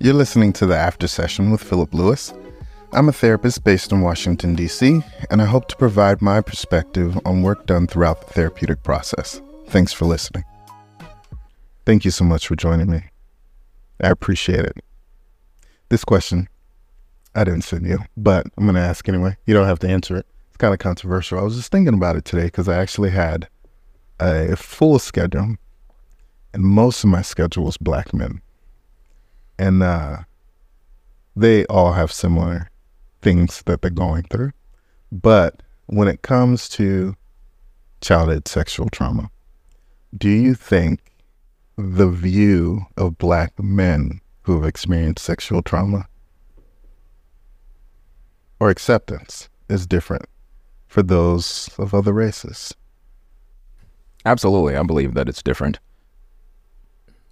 You're listening to the After Session with Phillip Lewis. I'm a therapist based in Washington, D.C., and I hope to provide my perspective on work done throughout the therapeutic process. Thanks for listening. Thank you so much for joining me. I appreciate it. This question, I didn't send you, but I'm going to ask anyway. You don't have to answer it. It's kind of controversial. I was just thinking about it today because I actually had a full schedule, and most of my schedule was black men and uh, they all have similar things that they're going through. But when it comes to childhood sexual trauma, do you think the view of black men who have experienced sexual trauma or acceptance is different for those of other races? Absolutely. I believe that it's different.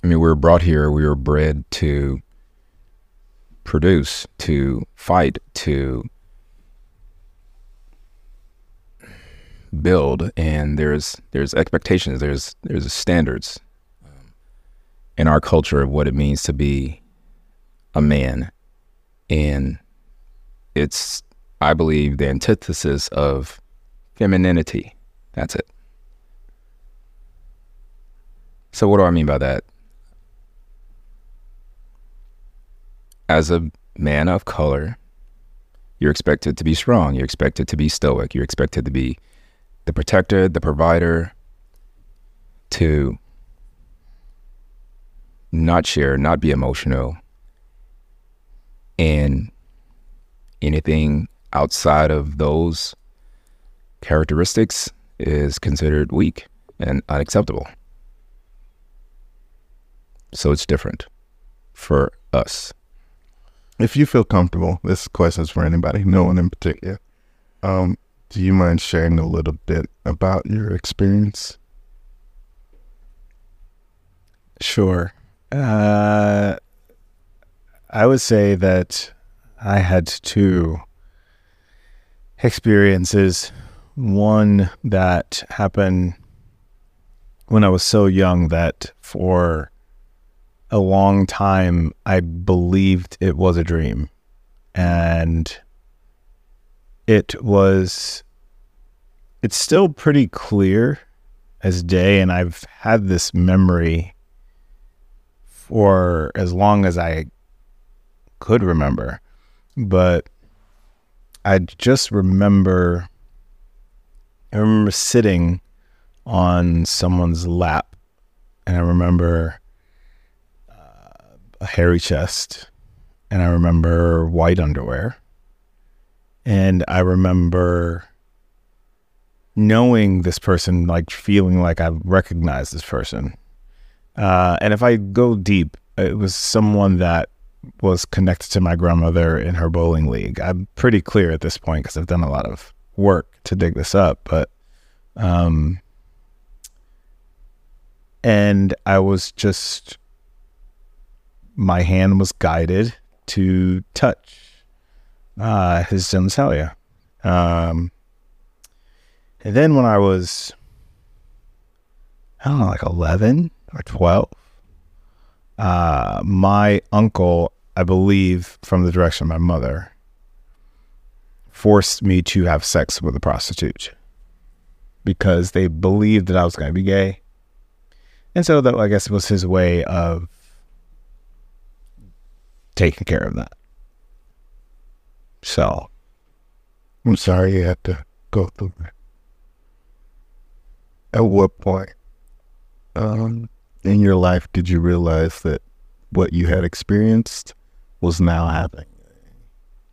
I mean, we were brought here, we were bred to produce, to fight, to build, and there's there's expectations, there's there's standards um, in our culture of what it means to be a man, and it's I believe the antithesis of femininity. That's it. So what do I mean by that? As a man of color, you're expected to be strong. You're expected to be stoic. You're expected to be the protector, the provider, to not share, not be emotional. And anything outside of those characteristics is considered weak and unacceptable. So it's different for us if you feel comfortable, this question is for anybody, no one in particular. Um, do you mind sharing a little bit about your experience? Sure. Uh, I would say that I had two experiences. One that happened when I was so young that for a long time, I believed it was a dream. And it was, it's still pretty clear as day. And I've had this memory for as long as I could remember. But I just remember, I remember sitting on someone's lap. And I remember a hairy chest, and I remember white underwear. And I remember knowing this person, like feeling like I recognized this person. Uh, and if I go deep, it was someone that was connected to my grandmother in her bowling league. I'm pretty clear at this point because I've done a lot of work to dig this up, but um, and I was just my hand was guided to touch uh, his genitalia. Um, and then when I was, I don't know, like 11 or 12, uh, my uncle, I believe from the direction of my mother, forced me to have sex with a prostitute because they believed that I was going to be gay. And so that I guess was his way of taking care of that. So I'm sorry you had to go through that. At what point um, in your life did you realize that what you had experienced was now having a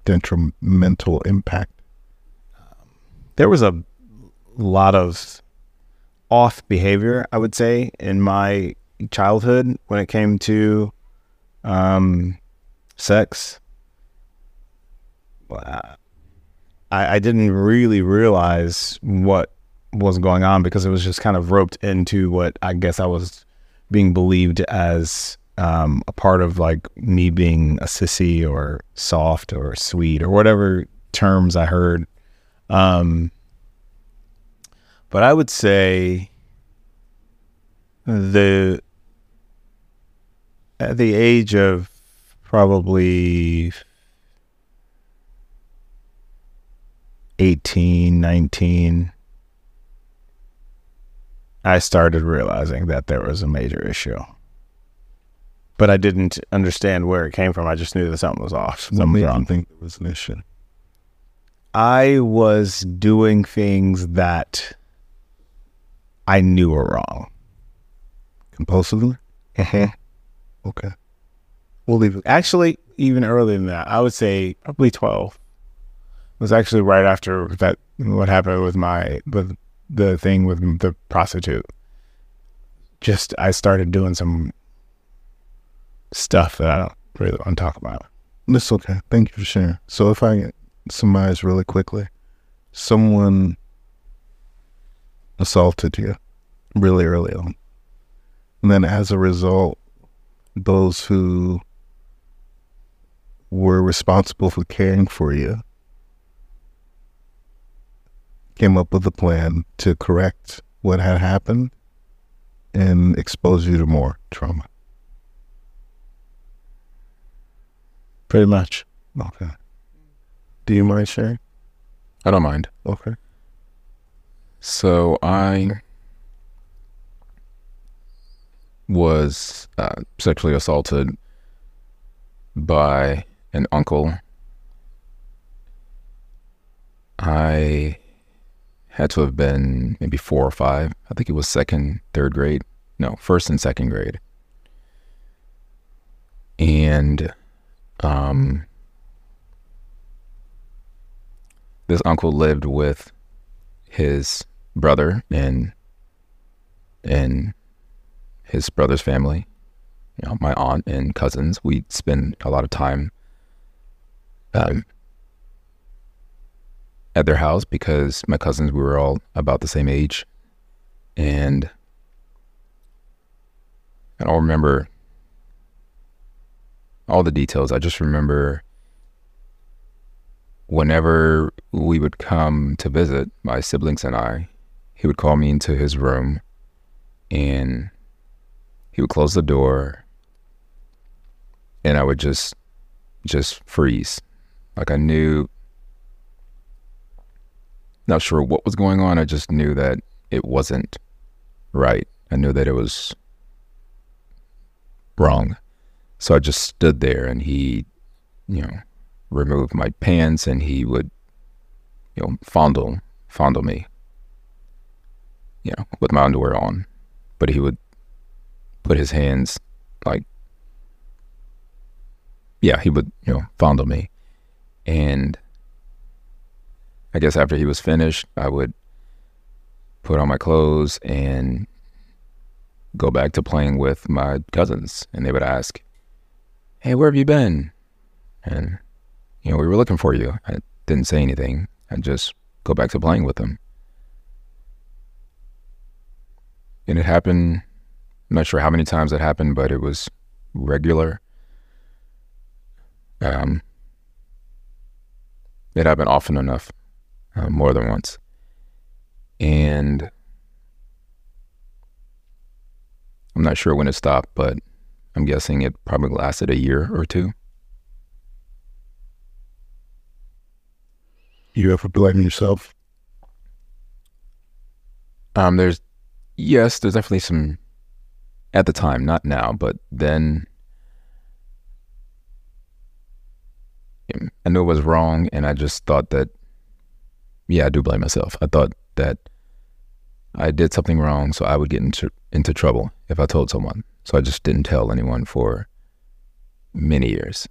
detrimental impact? Um, there was a lot of off behavior, I would say, in my childhood when it came to um, sex. I, I didn't really realize what was going on because it was just kind of roped into what I guess I was being believed as um, a part of like me being a sissy or soft or sweet or whatever terms I heard. Um, but I would say the at the age of probably 18, 19, I started realizing that there was a major issue. But I didn't understand where it came from. I just knew that something was off. Something was wrong. think there was an issue? I was doing things that I knew were wrong. Compulsively? Mm-hmm. Okay. We'll leave it. Actually, even earlier than that, I would say probably 12. It was actually right after that, what happened with my, with the thing with the prostitute. Just, I started doing some stuff that I don't really want to talk about. That's okay. Thank you for sharing. So if I summarize really quickly, someone assaulted you really early on. And then as a result, those who were responsible for caring for you came up with a plan to correct what had happened and expose you to more trauma. Pretty much. Okay. Do you mind sharing? I don't mind. Okay. So I was uh, sexually assaulted by an uncle. I had to have been maybe four or five. I think it was second, third grade. No, first and second grade. And um, this uncle lived with his brother and and his brother's family, you know, my aunt and cousins. We'd spend a lot of time um, at their house because my cousins we were all about the same age, and I don't remember all the details. I just remember whenever we would come to visit, my siblings and I, he would call me into his room and he would close the door and I would just just freeze. Like I knew not sure what was going on. I just knew that it wasn't right. I knew that it was wrong. So I just stood there and he, you know, removed my pants and he would, you know, fondle, fondle me, you know, with my underwear on. But he would put his hands like, yeah, he would, you know, fondle me. And I guess after he was finished, I would put on my clothes and go back to playing with my cousins. And they would ask, Hey, where have you been? And you know, we were looking for you. I didn't say anything. I just go back to playing with them. And it happened, I'm not sure how many times it happened, but it was regular. Um, it happened often enough, uh, more than once. And I'm not sure when it stopped, but I'm guessing it probably lasted a year or two. You ever blame yourself? Um, there's yes, there's definitely some at the time, not now, but then I knew it was wrong, and I just thought that yeah, I do blame myself. I thought that I did something wrong, so I would get into into trouble if I told someone. So I just didn't tell anyone for many years.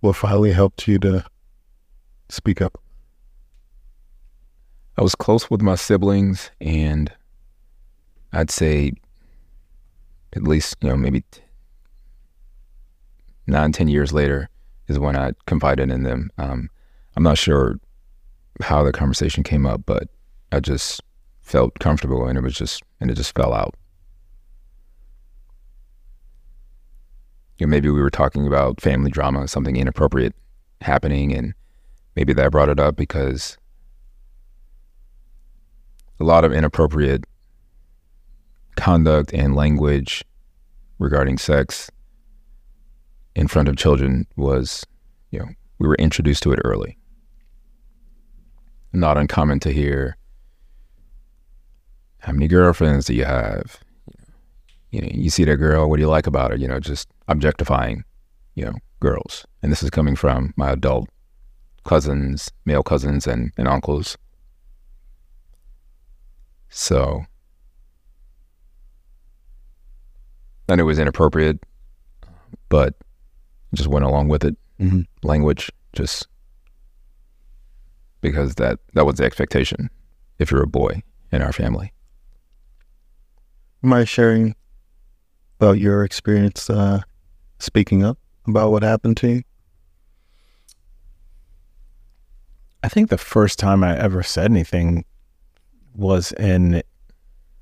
What finally helped you to speak up? I was close with my siblings, and I'd say at least, you know, maybe nine, ten years later is when I confided in them. Um, I'm not sure how the conversation came up, but I just felt comfortable, and it was just, and it just fell out. You know, maybe we were talking about family drama, something inappropriate happening, and maybe that brought it up because a lot of inappropriate conduct and language regarding sex in front of children was, you know, we were introduced to it early. Not uncommon to hear, how many girlfriends do you have? You know, you see that girl, what do you like about her? You know, just objectifying, you know, girls. And this is coming from my adult cousins, male cousins and, and uncles. So I knew it was inappropriate, but just went along with it. Mhm. Language, just because that that was the expectation if you're a boy in our family. Mind sharing about your experience uh, speaking up about what happened to you? I think the first time I ever said anything was in,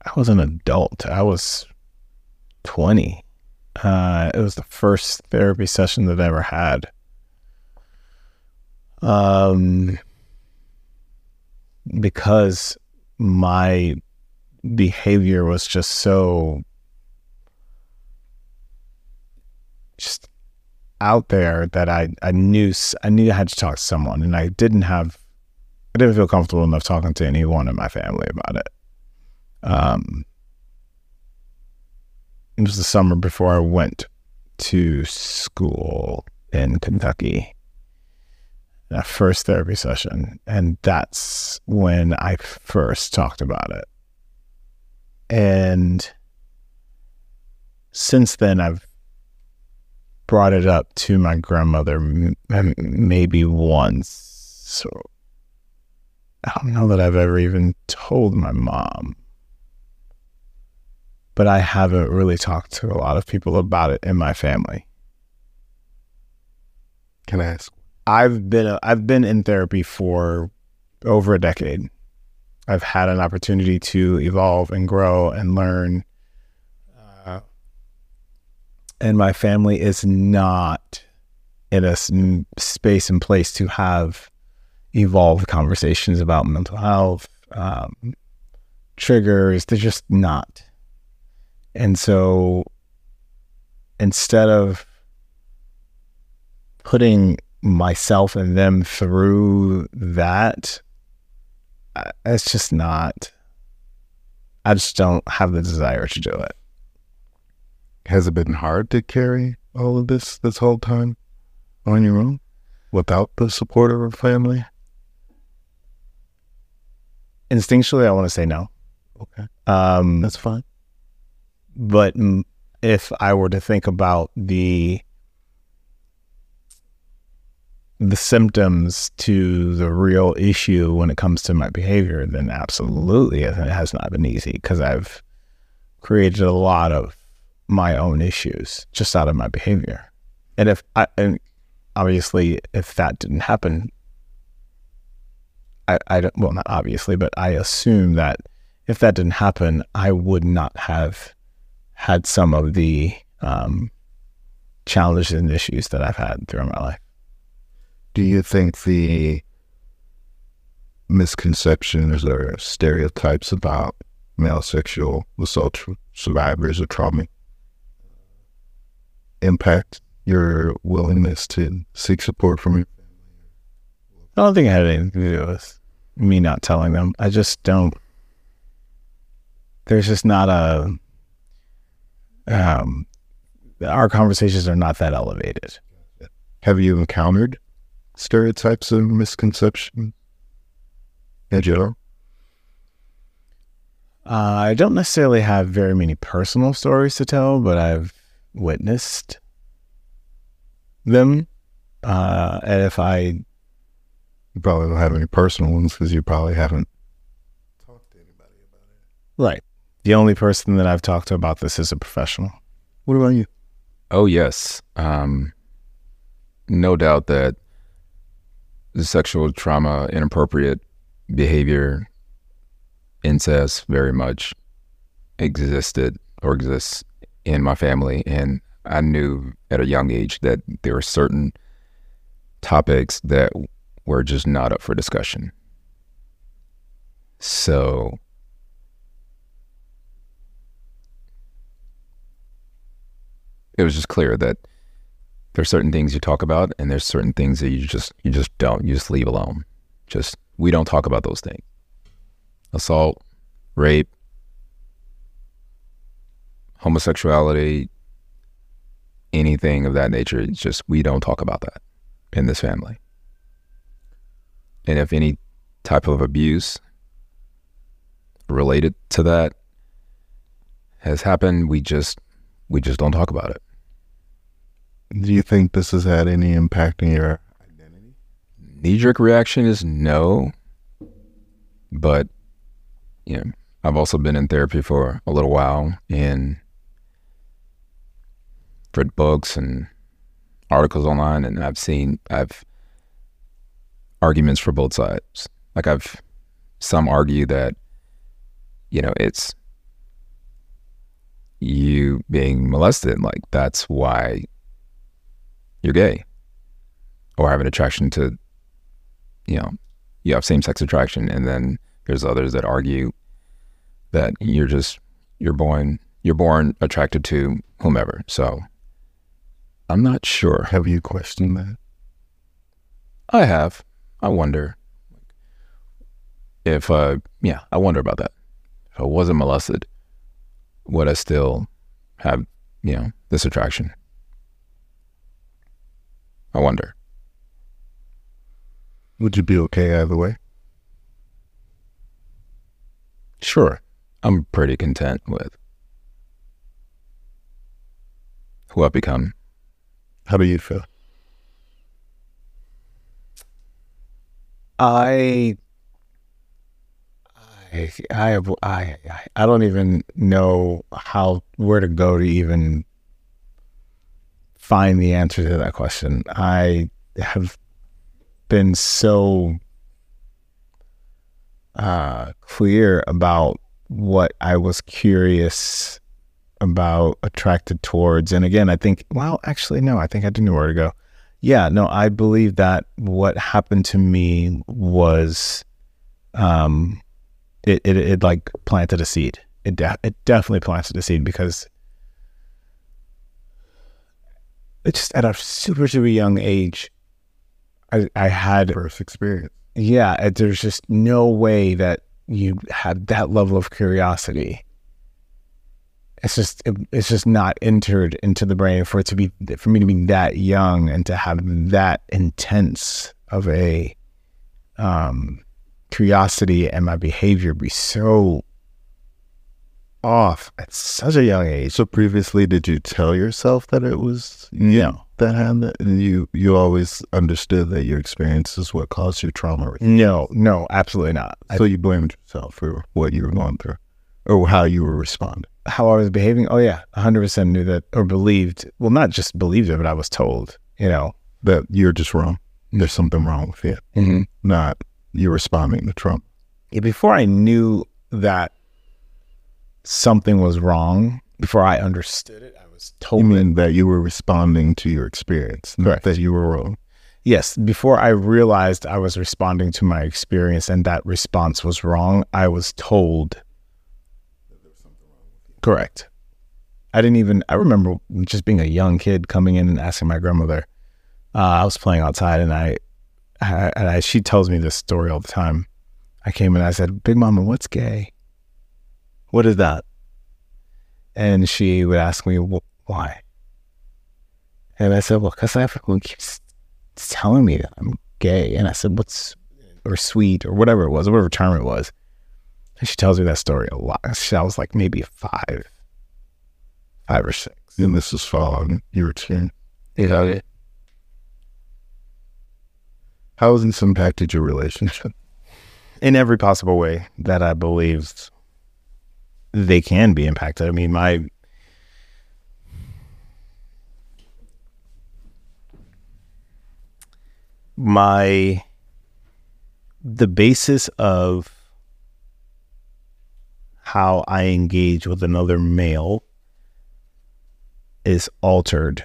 I was an adult. I was 20. Uh, it was the first therapy session that I ever had. Um, because my behavior was just so just out there that I, I knew I knew I had to talk to someone and I didn't have I didn't feel comfortable enough talking to anyone in my family about it. Um it was the summer before I went to school in Kentucky. That first therapy session. And that's when I first talked about it. And since then I've brought it up to my grandmother m- maybe once. So I don't know that I've ever even told my mom. But I haven't really talked to a lot of people about it in my family. Can I ask? I've been a, I've been in therapy for over a decade. I've had an opportunity to evolve and grow and learn. Uh, and my family is not in a space and place to have evolved conversations about mental health, um, triggers. They're just not. And so instead of putting myself and them through that, it's just not. I just don't have the desire to do it. Has it been hard to carry all of this this whole time on your own without the support of a family? Instinctually, I want to say no. Okay, Um, that's fine. But if I were to think about the the symptoms to the real issue when it comes to my behavior, then absolutely it has not been easy because I've created a lot of my own issues just out of my behavior. And if I, and obviously, if that didn't happen, I, I don't, well, not obviously, but I assume that if that didn't happen, I would not have had some of the um, challenges and issues that I've had throughout my life. Do you think the misconceptions or stereotypes about male sexual assault survivors or trauma impact your willingness to seek support from your family? I don't think it had anything to do with me not telling them. I just don't. There's just not a. Um, our conversations are not that elevated. Have you encountered stereotypes and misconceptions in general? Uh, I don't necessarily have very many personal stories to tell, but I've witnessed them. Uh, and if I You probably don't have any personal ones because you probably haven't talked to anybody about it. Right. The only person that I've talked to about this is a professional. What about you? Oh yes, um, no doubt that the sexual trauma, inappropriate behavior, incest, very much existed or exists in my family, and I knew at a young age that there were certain topics that were just not up for discussion. So it was just clear that there's certain things you talk about, and there's certain things that you just you just don't. You just leave alone. Just we don't talk about those things. Assault, rape, homosexuality, anything of that nature. It's just we don't talk about that in this family. And if any type of abuse related to that has happened, we just we just don't talk about it. Do you think this has had any impact on your identity? Knee jerk reaction is no, but you know, I've also been in therapy for a little while and read books and articles online, and I've seen I've arguments for both sides. Like I've some argue that you know it's you being molested, like that's why you're gay or have an attraction to, you know, you have same sex attraction. And then there's others that argue that you're just, you're born, you're born attracted to whomever. So I'm not sure. Have you questioned that? I have. I wonder if, uh, yeah, I wonder about that. If I wasn't molested, would I still have, you know, this attraction? I wonder. Would you be okay either way? Sure. I'm pretty content with who I've become. How do you feel? I, I, I, I, I don't even know how where to go to even find the answer to that question. I have been so uh, clear about what I was curious about, attracted towards. And again, I think, well, actually, no, I think I do know where to go. Yeah, no, I believe that what happened to me was, um, it, it, it like planted a seed. It, de- it definitely planted a seed because it's just at a super, super young age, I, I had First experience. yeah, it- there's just no way that you had that level of curiosity. It's just it, it's just not entered into the brain for it to be for me to be that young and to have that intense of a um curiosity and my behavior be so off at such a young age. So previously, did you tell yourself that it was you No. that had that? And you you always understood that your experience is what caused your trauma. No, no, absolutely not. I So you blamed yourself for what you were going through, or how you were responding. how I was behaving. Oh yeah, hundred percent knew that or believed. Well, not just believed it, but I was told. You know. That you're just wrong. There's something wrong with you. Mm-hmm. Not you're responding to trauma. Before I knew that something was wrong, before I understood it, I was told. You mean that you were responding to your experience, Correct. that you were wrong. Yes, before I realized I was responding to my experience and that response was wrong, I was told. Correct. I didn't even, I remember just being a young kid coming in and asking my grandmother. Uh, I was playing outside and I, I, and I, she tells me this story all the time. I came in and I said, Big Mama, what's gay? What is that? And she would ask me, "Wh- why? And I said, well, because everyone keeps telling me that I'm gay. And I said, what's, or sweet, or whatever it was, whatever term it was. And she tells me that story a lot. She- I was like maybe five, five or six. And this is following your experience. Yeah. How has this impacted your relationship? In every possible way that I believe they can be impacted. I mean, my, my, the basis of how I engage with another male is altered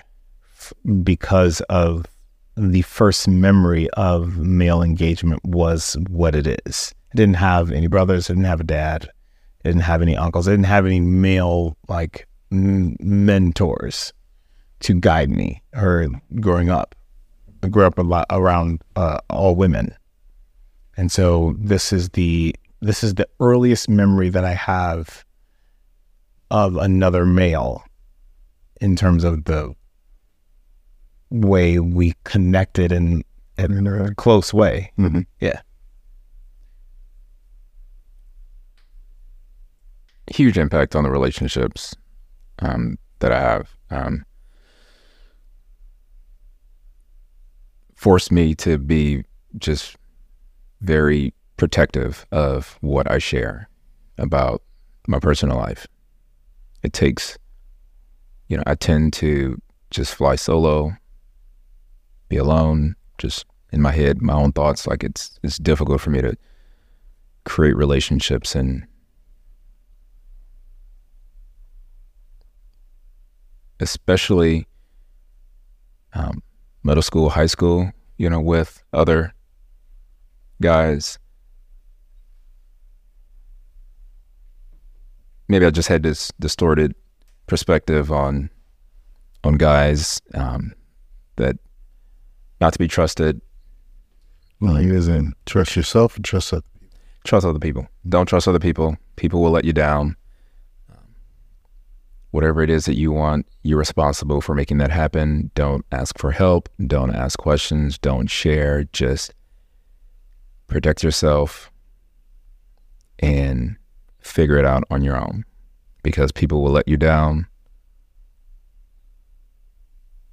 f- because of the first memory of male engagement was what it is. I didn't have any brothers, I didn't have a dad, I didn't have any uncles, I didn't have any male like m- mentors. to guide me or growing up. I grew up a lot around uh, all women. And so this is the this is the earliest memory that I have of another male in terms of the way we connected in, in a close way. Mm-hmm. Yeah. Huge impact on the relationships um, that I have. Um, forced me to be just very protective of what I share about my personal life. It takes, you know, I tend to just fly solo, be alone, just in my head, my own thoughts. Like it's it's difficult for me to create relationships and especially um, middle school, high school, you know, with other guys. Maybe I just had this distorted perspective on on guys um, that not to be trusted. Well, he doesn't trust yourself and trust other people. Trust other people. Don't trust other people. People will let you down. Whatever it is that you want, you're responsible for making that happen. Don't ask for help. Don't ask questions. Don't share. Just protect yourself and figure it out on your own because people will let you down.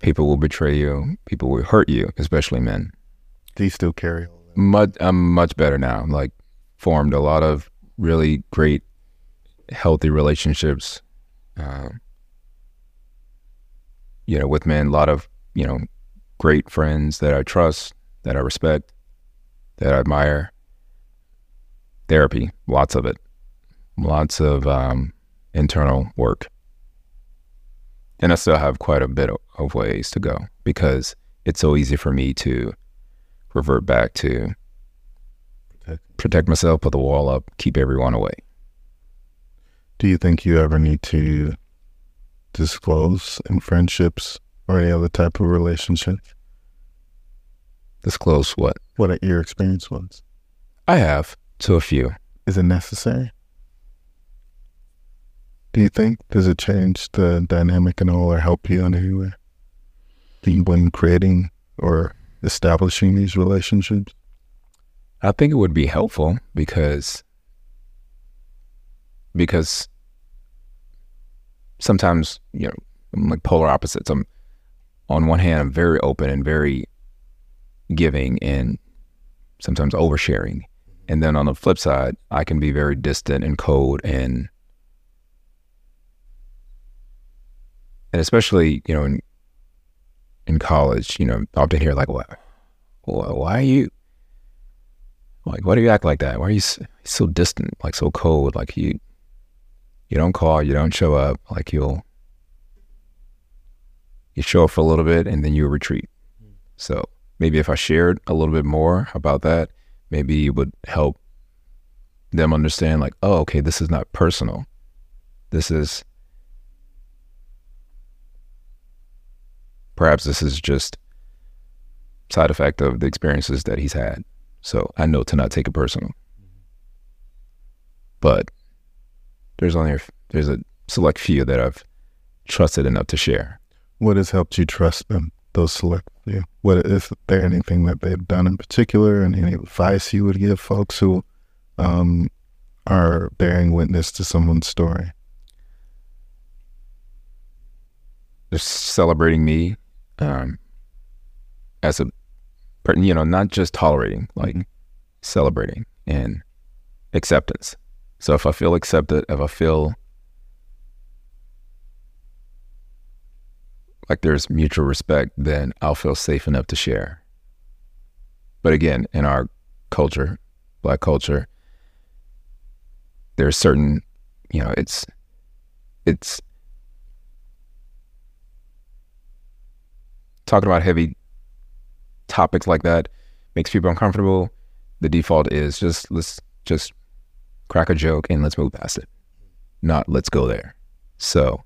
People will betray you. People will hurt you, especially men. Do you still carry all that? Much, I'm much better now. Like, formed a lot of really great, healthy relationships. Uh, you know, with men, a lot of you know, great friends that I trust, that I respect, that I admire. Therapy, lots of it, lots of um, internal work. And I still have quite a bit of ways to go because it's so easy for me to revert back to Protect. protect myself, put the wall up, keep everyone away. Do you think you ever need to disclose in friendships or any other type of relationship Disclose what what your experience was? I have to a few. Is it necessary? Do you think does it change the dynamic and all, or help you in any way when creating or establishing these relationships? I think it would be helpful because because sometimes you know I'm like polar opposites. I'm on one hand I'm very open and very giving and sometimes oversharing, and then on the flip side I can be very distant and cold and and especially you know in in college you know often hear like what why are you like, why do you act like that? Why are you so, so distant, like so cold? Like you, you don't call, you don't show up. Like you'll, you show up for a little bit and then you retreat. So maybe if I shared a little bit more about that, maybe it would help them understand. Like, oh, okay, this is not personal. This is perhaps this is just side effect of the experiences that he's had. So I know to not take it personal. But there's only a, there's a select few that I've trusted enough to share. What has helped you trust them? Those select few. What is there anything that they've done in particular, and any advice you would give folks who um, are bearing witness to someone's story? They're celebrating me um, as a, you know, not just tolerating, like celebrating and acceptance. So if I feel accepted, if I feel like there's mutual respect, then I'll feel safe enough to share. But again, in our culture, black culture, there's certain, you know, it's it's talking about heavy topics like that makes people uncomfortable. The default is just let's just crack a joke and let's move past it. Not let's go there. So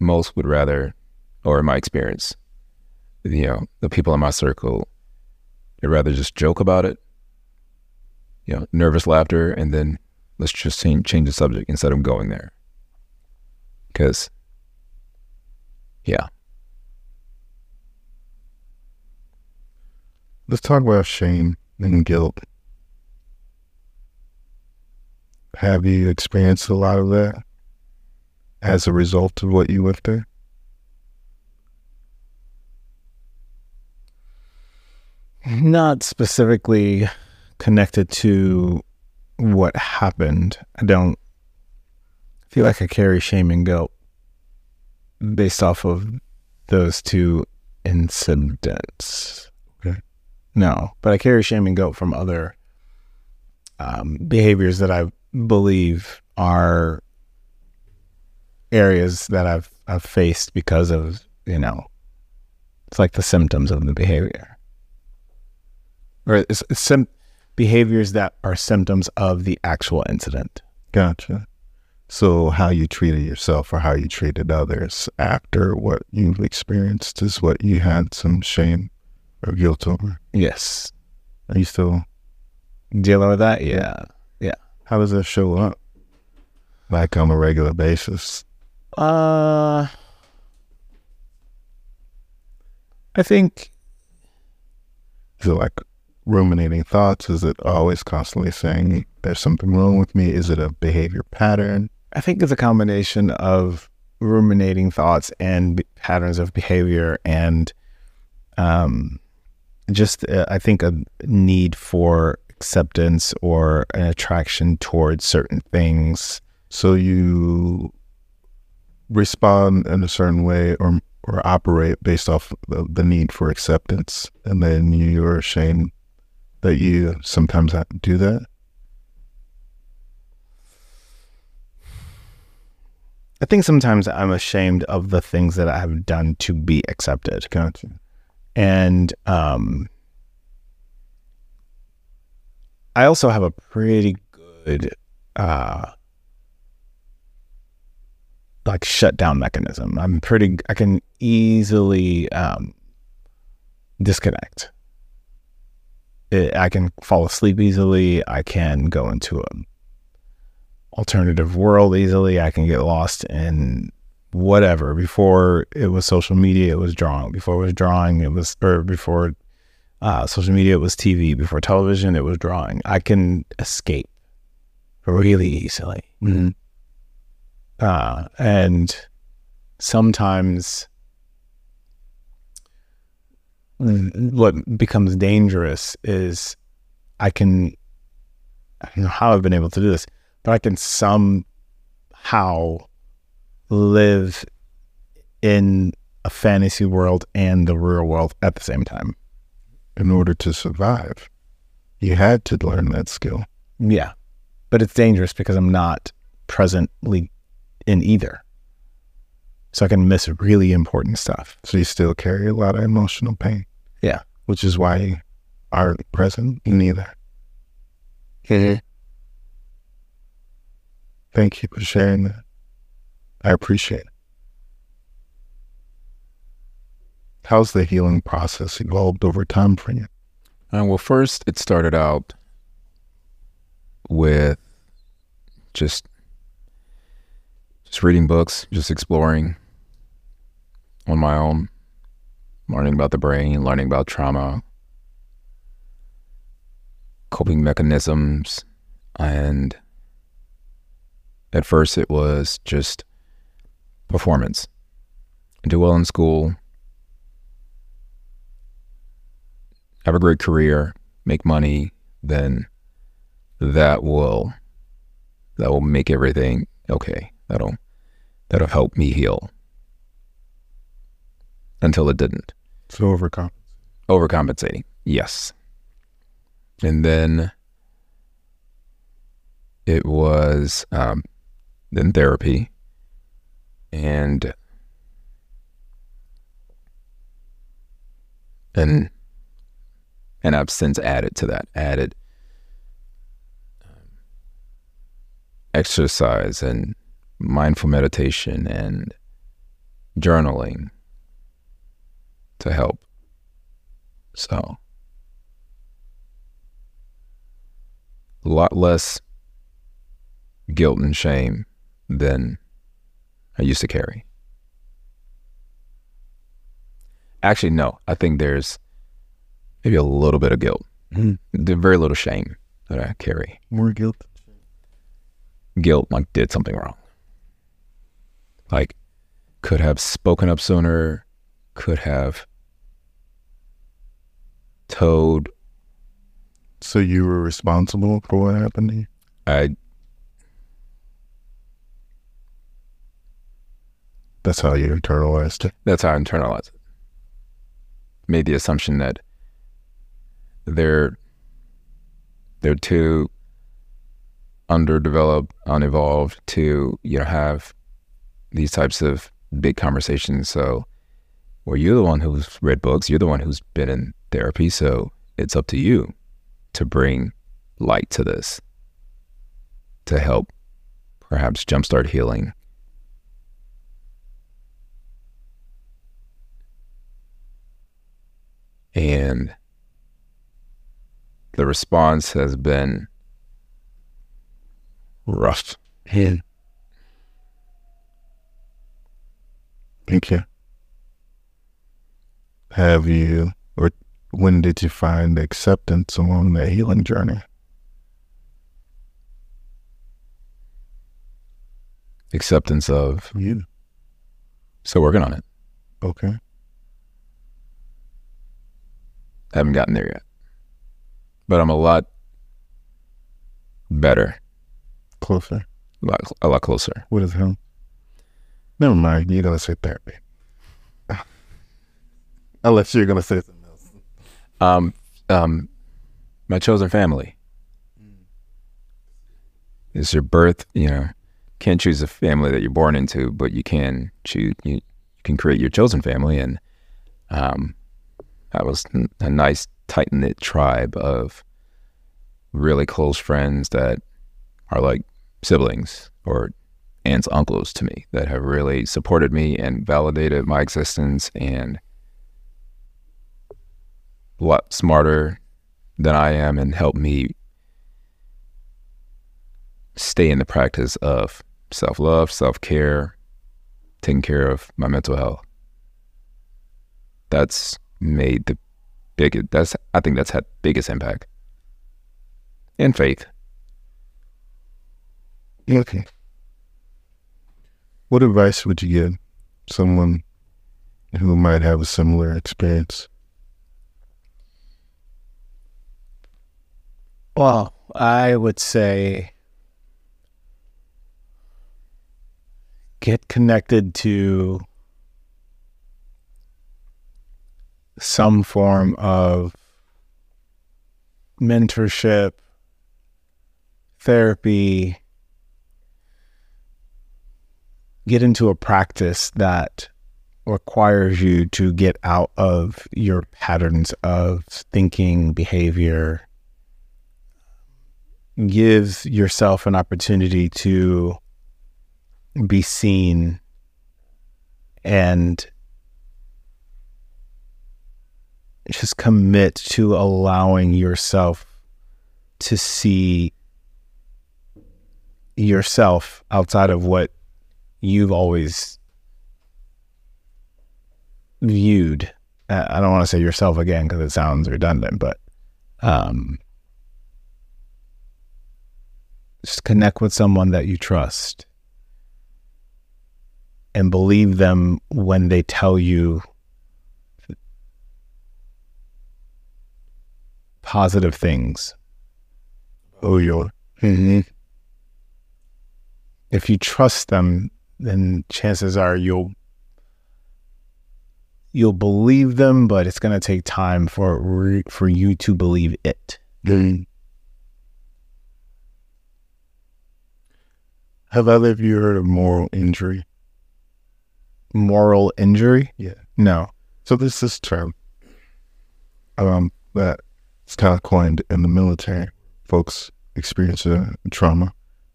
most would rather, or in my experience, you know, the people in my circle, they'd rather just joke about it, you know, nervous laughter, and then let's just change, change the subject instead of going there. Because, yeah. Let's talk about shame and guilt. Have you experienced a lot of that as a result of what you went through? Not specifically connected to what happened. I don't feel like I carry shame and guilt based off of those two incidents. No, but I carry shame and guilt from other um, behaviors that I believe are areas that I've I've faced because of you know it's like the symptoms of the behavior or it's, it's sim- behaviors that are symptoms of the actual incident. Gotcha. So, how you treated yourself or how you treated others after what you've experienced is what you had some shame or guilt over. Yes, Are you still, dealing with that. Yeah, Yeah. how does that show up? Like on a regular basis? Uh, I think Is it like ruminating thoughts? Is it always constantly saying there's something wrong with me? Is it a behavior pattern? I think it's a combination of ruminating thoughts and b- patterns of behavior, and um, just uh, I think a need for acceptance or an attraction towards certain things. So you respond in a certain way or or operate based off the, the need for acceptance, and then you're ashamed that you sometimes do that. I think sometimes I'm ashamed of the things that I have done to be accepted. Gotcha. And um, I also have a pretty good uh, like shutdown mechanism. I'm pretty. I can easily um, disconnect. It, I can fall asleep easily. I can go into a alternative world easily. I can get lost in whatever. Before it was social media, it was drawing. Before it was drawing, it was or before uh, social media, it was TV. Before television, it was drawing. I can escape really easily. Mm-hmm. Uh, and sometimes what becomes dangerous is I can, I don't know how I've been able to do this, but I can somehow live in a fantasy world and the real world at the same time. In order to survive, you had to learn that skill. Yeah. But it's dangerous because I'm not presently in either. So I can miss really important stuff. So you still carry a lot of emotional pain. Yeah. Which is why you aren't present in either. Mm-hmm. Thank you for sharing that. I appreciate it. How's the healing process evolved over time for you? Uh, well, first, it started out with just just reading books, just exploring on my own, learning about the brain, learning about trauma, coping mechanisms, and at first it was just performance. Do well in school, have a great career, make money, then that will that will make everything okay. That'll that'll help me heal. Until it didn't. So overcome. Overcompensating. Yes. And then it was um, then therapy and and and I've since added to that, added um, exercise and mindful meditation and journaling to help. So, a lot less guilt and shame than I used to carry. Actually, no, I think there's maybe a little bit of guilt, Mhm. Very little shame that I carry. More guilt. Guilt, like did something wrong, like could have spoken up sooner, could have told So you were responsible for what happened to you? I That's how you internalized it. that's how I internalized it. Made the assumption that they're they're too underdeveloped, unevolved to you know have these types of big conversations. So, well, you're the one who's read books. You're the one who's been in therapy. So it's up to you to bring light to this, to help perhaps jumpstart healing. And the response has been rough. Thank you. Have you, or when did you find acceptance along the healing journey? Acceptance of You. still working on it. Okay. Haven't gotten there yet. But I'm a lot better, Closer. a lot, a lot closer. What is hell? Never mind. You're going to say therapy. Unless you're going to say something else. Um, um, my chosen family. It's your birth, you know. Can't choose a family that you're born into, but you can choose. You, you can create your chosen family, and um, that was a nice tight knit tribe of really close friends that are like siblings or aunts, uncles to me that have really supported me and validated my existence and a lot smarter than I am and helped me stay in the practice of self love, self care, taking care of my mental health. That's made the biggest, that's, I think that's had biggest impact. And faith. Okay. What advice would you give someone who might have a similar experience? Well, I would say get connected to some form of mentorship, therapy, get into a practice that requires you to get out of your patterns of thinking, behavior, give yourself an opportunity to be seen and just commit to allowing yourself to see yourself outside of what you've always viewed. I don't want to say yourself again because it sounds redundant, but um, just connect with someone that you trust and believe them when they tell you positive things. Oh, you're. If you trust them, then chances are you'll you'll believe them, but it's going to take time for re- for you to believe it. Have either of you heard of moral injury? Moral injury? Yeah. No. So there's this term um, that it's kind of coined in the military. Folks experience a trauma,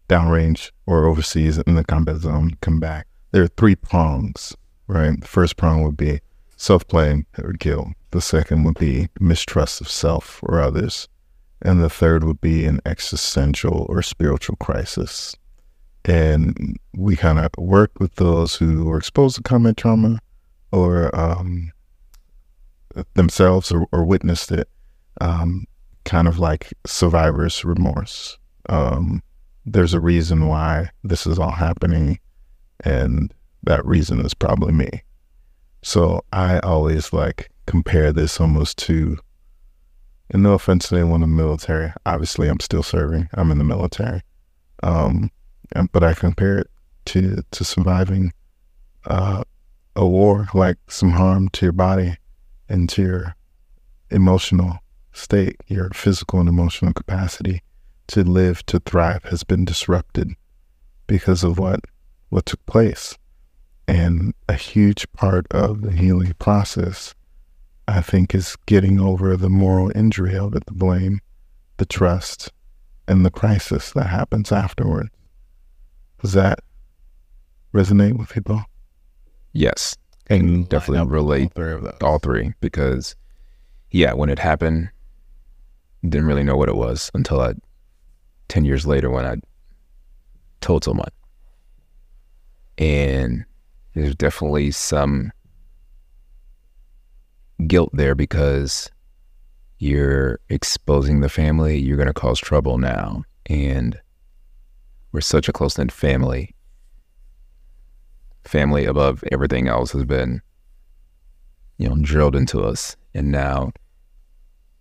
downrange or overseas in the combat zone, come back. There are three prongs, right? The first prong would be self blame or guilt. The second would be mistrust of self or others. And the third would be an existential or spiritual crisis. And we kind of work with those who were exposed to combat trauma or um, themselves or, or, witnessed it, um, kind of like survivor's remorse. Um, there's a reason why this is all happening, and that reason is probably me. So I always like compare this almost to, and no offense to anyone in the military. Obviously, I'm still serving. I'm in the military, um, but I compare it to to surviving uh, a war, like some harm to your body and to your emotional state, your physical and emotional capacity to live, to thrive has been disrupted because of what what took place. And a huge part of the healing process, I think, is getting over the moral injury of it, the blame, the trust, and the crisis that happens afterward. Does that resonate with people? Yes. And definitely relate all three, all three because, yeah, when it happened, didn't really know what it was until I, 10 years later, when I told someone. And there's definitely some guilt there because you're exposing the family, you're going to cause trouble now. And we're such a close knit family family above everything else has been, you know, drilled into us. And now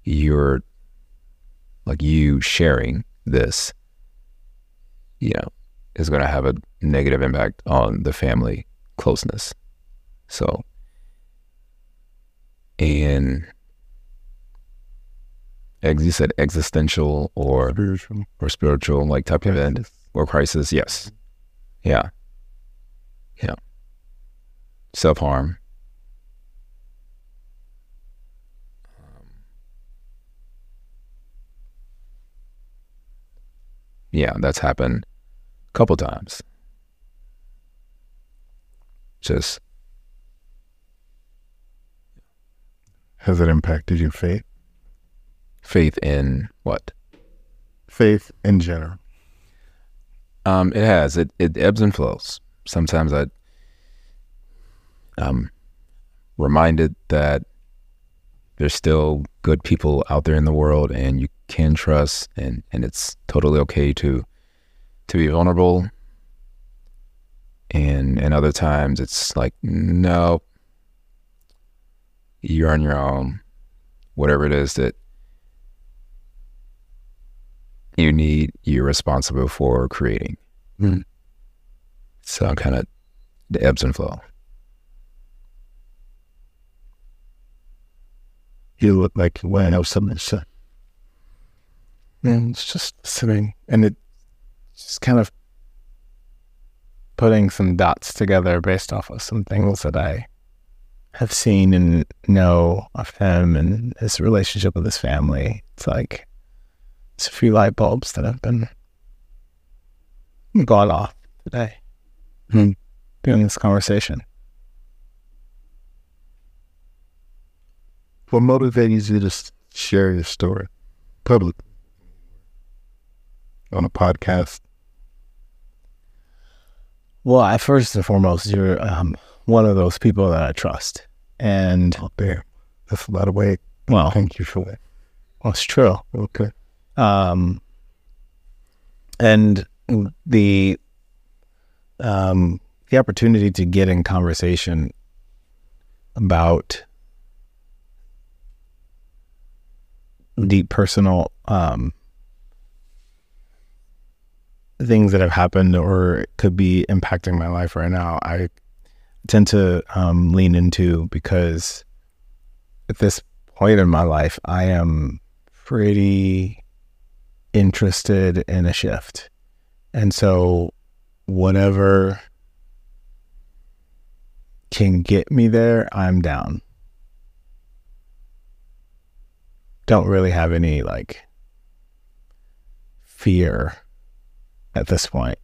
you're like you sharing this, you know, is going to have a negative impact on the family closeness. So, and as you said, existential or spiritual or spiritual like type of event or crisis. Yes. Yeah Yeah. self harm. Yeah, that's happened a couple times. Just has it impacted your faith? Faith in what? Faith in general. Um, it has. It it ebbs and flows sometimes I I'm reminded that there's still good people out there in the world and you can trust and, and it's totally okay to to be vulnerable and and other times it's like no you're on your own whatever it is that you need you're responsible for creating mm-hmm. So kind of the ebbs and flow. You look like want to know something. And it's just sitting and it just kind of putting some dots together based off of some things that I have seen and know of him and his relationship with his family. It's like it's a few light bulbs that have been gone off today mm-hmm. during this conversation. What motivates you to share your story publicly on a podcast? Well, I first and foremost, you're um, one of those people that I trust, and oh, damn, that's a lot of weight. Well, thank you for that. Well, it's true. Okay. Um, and the um, the opportunity to get in conversation about deep personal um, things that have happened or could be impacting my life right now, I tend to um, lean into because at this point in my life, I am pretty interested in a shift. And so whatever can get me there, I'm down. Don't really have any like fear at this point.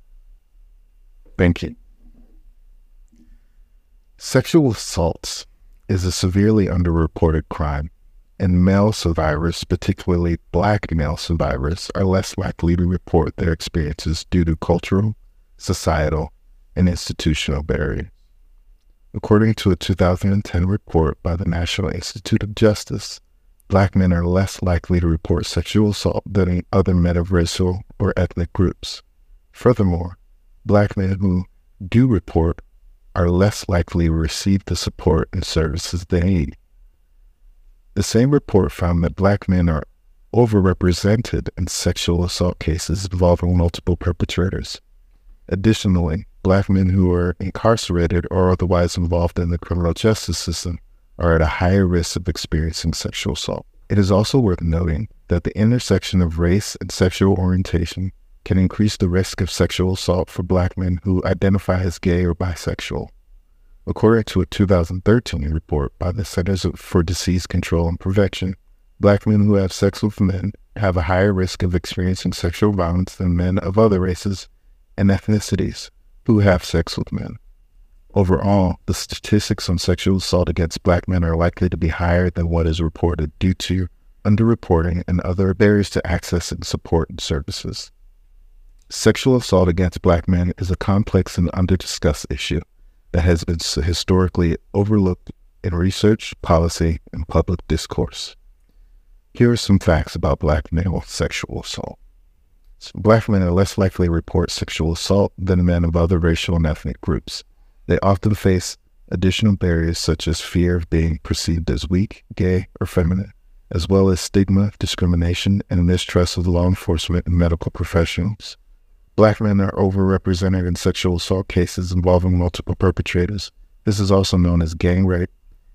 Thank you. Sexual assaults is a severely underreported crime, and male survivors, particularly black male survivors, are less likely to report their experiences due to cultural, societal, and institutional barriers. According to a 2010 report by the National Institute of Justice, black men are less likely to report sexual assault than other men of racial or ethnic groups. Furthermore, black men who do report are less likely to receive the support and services they need. The same report found that black men are overrepresented in sexual assault cases involving multiple perpetrators. Additionally, black men who are incarcerated or otherwise involved in the criminal justice system are at a higher risk of experiencing sexual assault. It is also worth noting that the intersection of race and sexual orientation can increase the risk of sexual assault for black men who identify as gay or bisexual. According to a 2013 report by the Centers for Disease Control and Prevention, black men who have sex with men have a higher risk of experiencing sexual violence than men of other races and ethnicities who have sex with men. Overall, the statistics on sexual assault against black men are likely to be higher than what is reported due to underreporting and other barriers to accessing support and services. Sexual assault against black men is a complex and underdiscussed issue that has been historically overlooked in research, policy, and public discourse. Here are some facts about black male sexual assault. Black men are less likely to report sexual assault than men of other racial and ethnic groups. They often face additional barriers such as fear of being perceived as weak, gay, or feminine, as well as stigma, discrimination, and mistrust of law enforcement and medical professionals. Black men are overrepresented in sexual assault cases involving multiple perpetrators. This is also known as gang rape,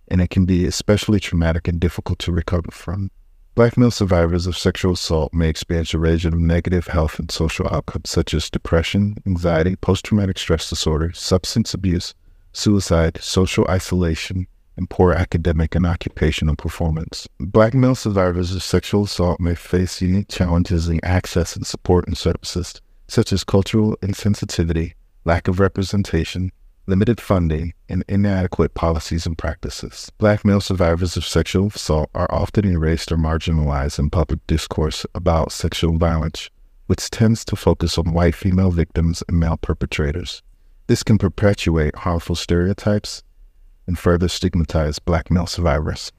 and it can be especially traumatic and difficult to recover from. Black male survivors of sexual assault may experience a range of negative health and social outcomes such as depression, anxiety, post traumatic stress disorder, substance abuse, suicide, social isolation, and poor academic and occupational performance. Black male survivors of sexual assault may face unique challenges in access and support and services, such as cultural insensitivity, lack of representation, limited funding, and inadequate policies and practices. Black male survivors of sexual assault are often erased or marginalized in public discourse about sexual violence, which tends to focus on white female victims and male perpetrators. This can perpetuate harmful stereotypes and further stigmatize black male survivors.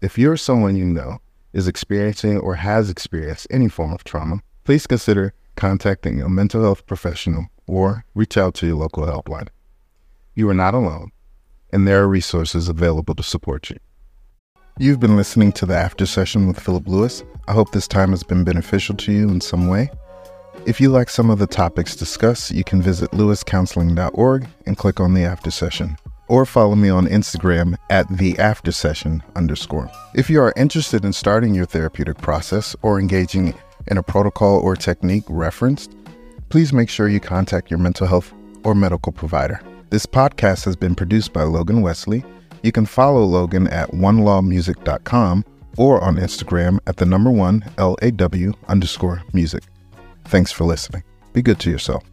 If you're someone you know is experiencing or has experienced any form of trauma, please consider contacting a mental health professional or reach out to your local helpline. You are not alone, and there are resources available to support you. You've been listening to the After Session with Phillip Lewis. I hope this time has been beneficial to you in some way. If you like some of the topics discussed, you can visit lewiscounseling.org and click on the After Session, or follow me on Instagram at the After Session underscore. If you are interested in starting your therapeutic process or engaging in a protocol or technique referenced, please make sure you contact your mental health or medical provider. This podcast has been produced by Logan Wesley. You can follow Logan at onelawmusic.com or on Instagram at the number one LAW underscore music. Thanks for listening. Be good to yourself.